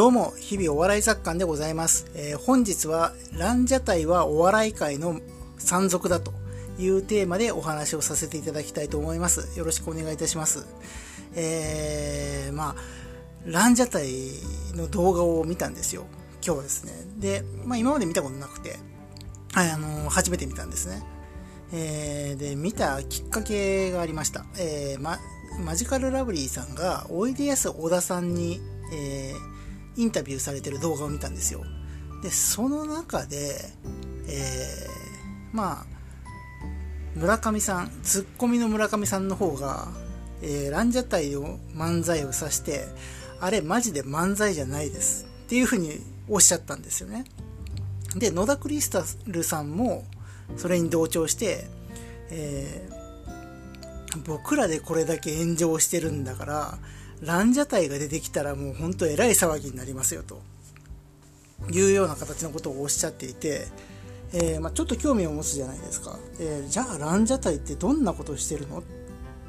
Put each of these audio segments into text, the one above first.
どうも、日々お笑い作家でございます。えー、本日は、ランジャタイはお笑い界の山賊だというテーマでお話をさせていただきたいと思います。よろしくお願いいたします。えー、まあ、ランジャタイの動画を見たんですよ。今日ですね。で、まあ今まで見たことなくて、はい、あのー、初めて見たんですね。えー、で、見たきっかけがありました。えー、ま、マジカルラブリーさんが、おいでやす小田さんに、えー、インタビューされてる動画を見たんですよ。で、その中で、えー、まあ、村上さん、ツッコミの村上さんの方が、えー、ランジャタイを漫才を指して、あれマジで漫才じゃないです。っていうふうにおっしゃったんですよね。で、野田クリスタルさんもそれに同調して、えー、僕らでこれだけ炎上してるんだから、ランジャタイが出てきたらもう本当えらい騒ぎになりますよと。いうような形のことをおっしゃっていて、えー、まあ、ちょっと興味を持つじゃないですか、えー、じゃあランジャタイってどんなことをしてるのっ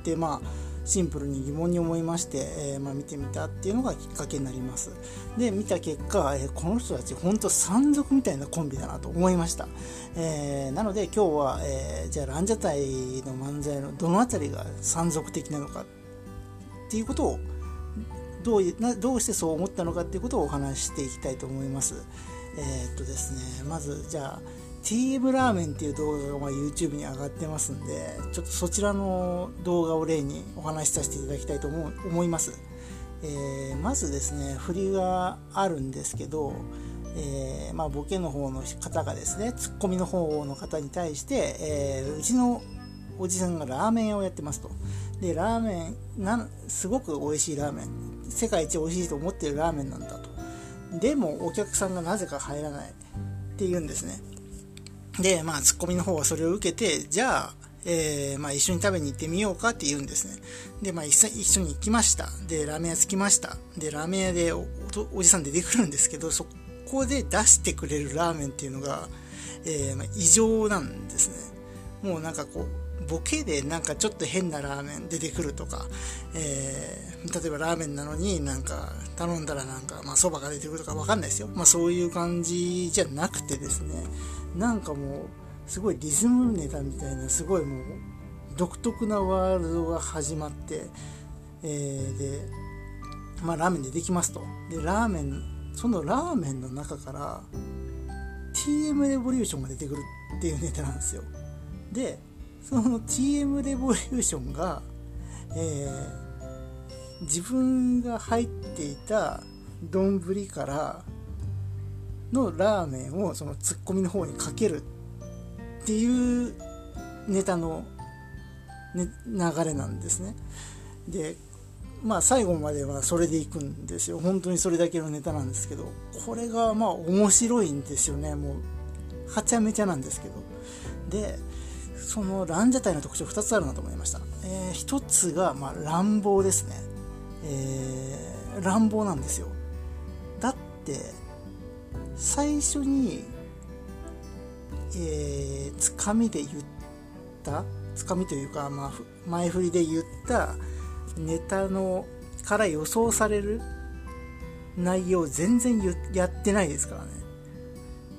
てまあシンプルに疑問に思いまして、えー、まあ、見てみたっていうのがきっかけになります。で見た結果、えこの人たち本当山賊みたいなコンビだなと思いました、えなので今日は、えじゃあランジャタイの漫才のどの辺りが山賊的なのかっていうことをどうなどうしてそう思ったのかっていうことをお話していきたいと思います。えー、っとですね、まずじゃあ TM ラーメンっていう動画が YouTube に上がってますんで、ちょっとそちらの動画を例にお話しさせていただきたいと思思います。えー、まずですね、振りがあるんですけど、えー、まあ、ボケの方の方がですね、ツッコミの方の方に対して、えー、うちのおじさんがラーメン屋をやってますと。で、ラーメン、なすごく美味しいラーメン。世界一美味しいと思ってるラーメンなんだとでもお客さんがなぜか入らないっていうんですねでまあツッコミの方はそれを受けてじゃあえー、まあ、一緒に食べに行ってみようかって言うんですね。で、まあ、一緒に行きました。で、ラーメン屋着きました。で、ラーメン屋でおじさん出てくるんですけど、そこで出してくれるラーメンっていうのが、えー、まあ、異常なんですね。もうなんかこう、ボケでなんかちょっと変なラーメン出てくるとか、えー、例えばラーメンなのになんか頼んだらなんかまあ蕎麦が出てくるとかわかんないですよ。まあそういう感じじゃなくてですね、なんかもうすごいリズムネタみたいなすごいもう独特なワールドが始まって、えー、で、まあラーメン出てきますと。で、ラーメン、そのラーメンの中から TM レボリューションが出てくるっていうネタなんですよ。で、その TM レボリューションが、えー、自分が入っていた丼からのラーメンをそのツッコミの方にかけるっていうネタの、ね、流れなんですね。でまあ最後まではそれでいくんですよ。本当にそれだけのネタなんですけどこれがまあ面白いんですよね。もうはちゃめちゃなんですけど。でそのランジャタイの特徴2つあるなと思いました、えー、1つが、まあ、乱暴ですね、えー、乱暴なんですよ。だって最初にえー、つかみで言ったつかみというか、まあ、前振りで言ったネタのから予想される内容全然やってないですからね。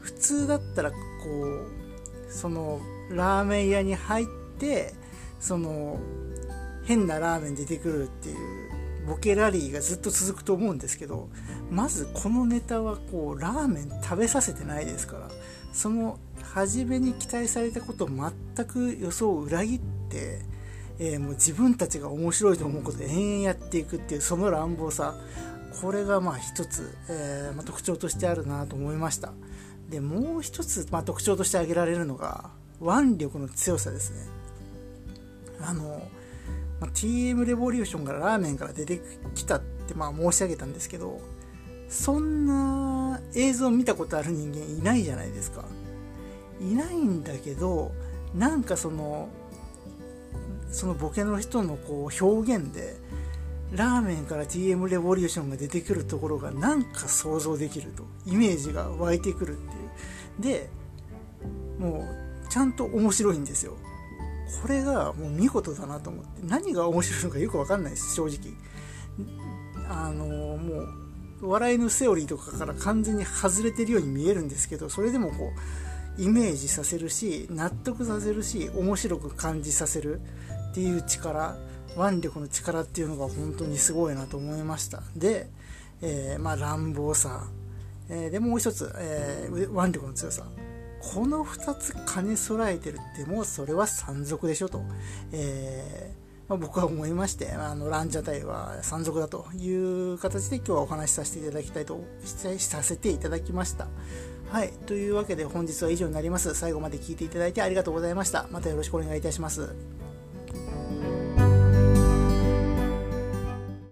普通だったらこうそのラーメン屋に入ってその変なラーメン出てくるっていうボケラリーがずっと続くと思うんですけどまずこのネタはこうラーメン食べさせてないですからその初めに期待されたことを全く予想を裏切って、えー、もう自分たちが面白いと思うことを延々やっていくっていうその乱暴さ。これがまあ一つ、えーまあ、特徴としてあるなと思いました。でもう一つ、まあ、特徴として挙げられるのが腕力の強さですね。あの、まあ、TM レボリューションがラーメンから出てきたってまあ申し上げたんですけどそんな映像見たことある人間いないじゃないですか。いないんだけどなんかそのそのボケの人のこう表現でラーメンから TM レボリューションが出てくるところがなんか想像できるとイメージが湧いてくるっていう。でもうちゃんと面白いんですよ。これがもう見事だなと思って何が面白いのかよく分かんないです正直。あのもう笑いのセオリーとかから完全に外れてるように見えるんですけどそれでもこうイメージさせるし納得させるし面白く感じさせるっていう力腕力の力っていうのが本当にすごいなと思いました。で、えー、まあ乱暴さ、えー、でもう一つ、えー、腕力の強さ。この2つ兼ね備えてるってもうそれは山賊でしょと、えー、まあ、僕は思いましてあのランジャタイは山賊だという形で今日はお話しさせていただきたいとさせていただきました。はいというわけで本日は以上になります。最後まで聞いていただいてありがとうございました。またよろしくお願いいたします。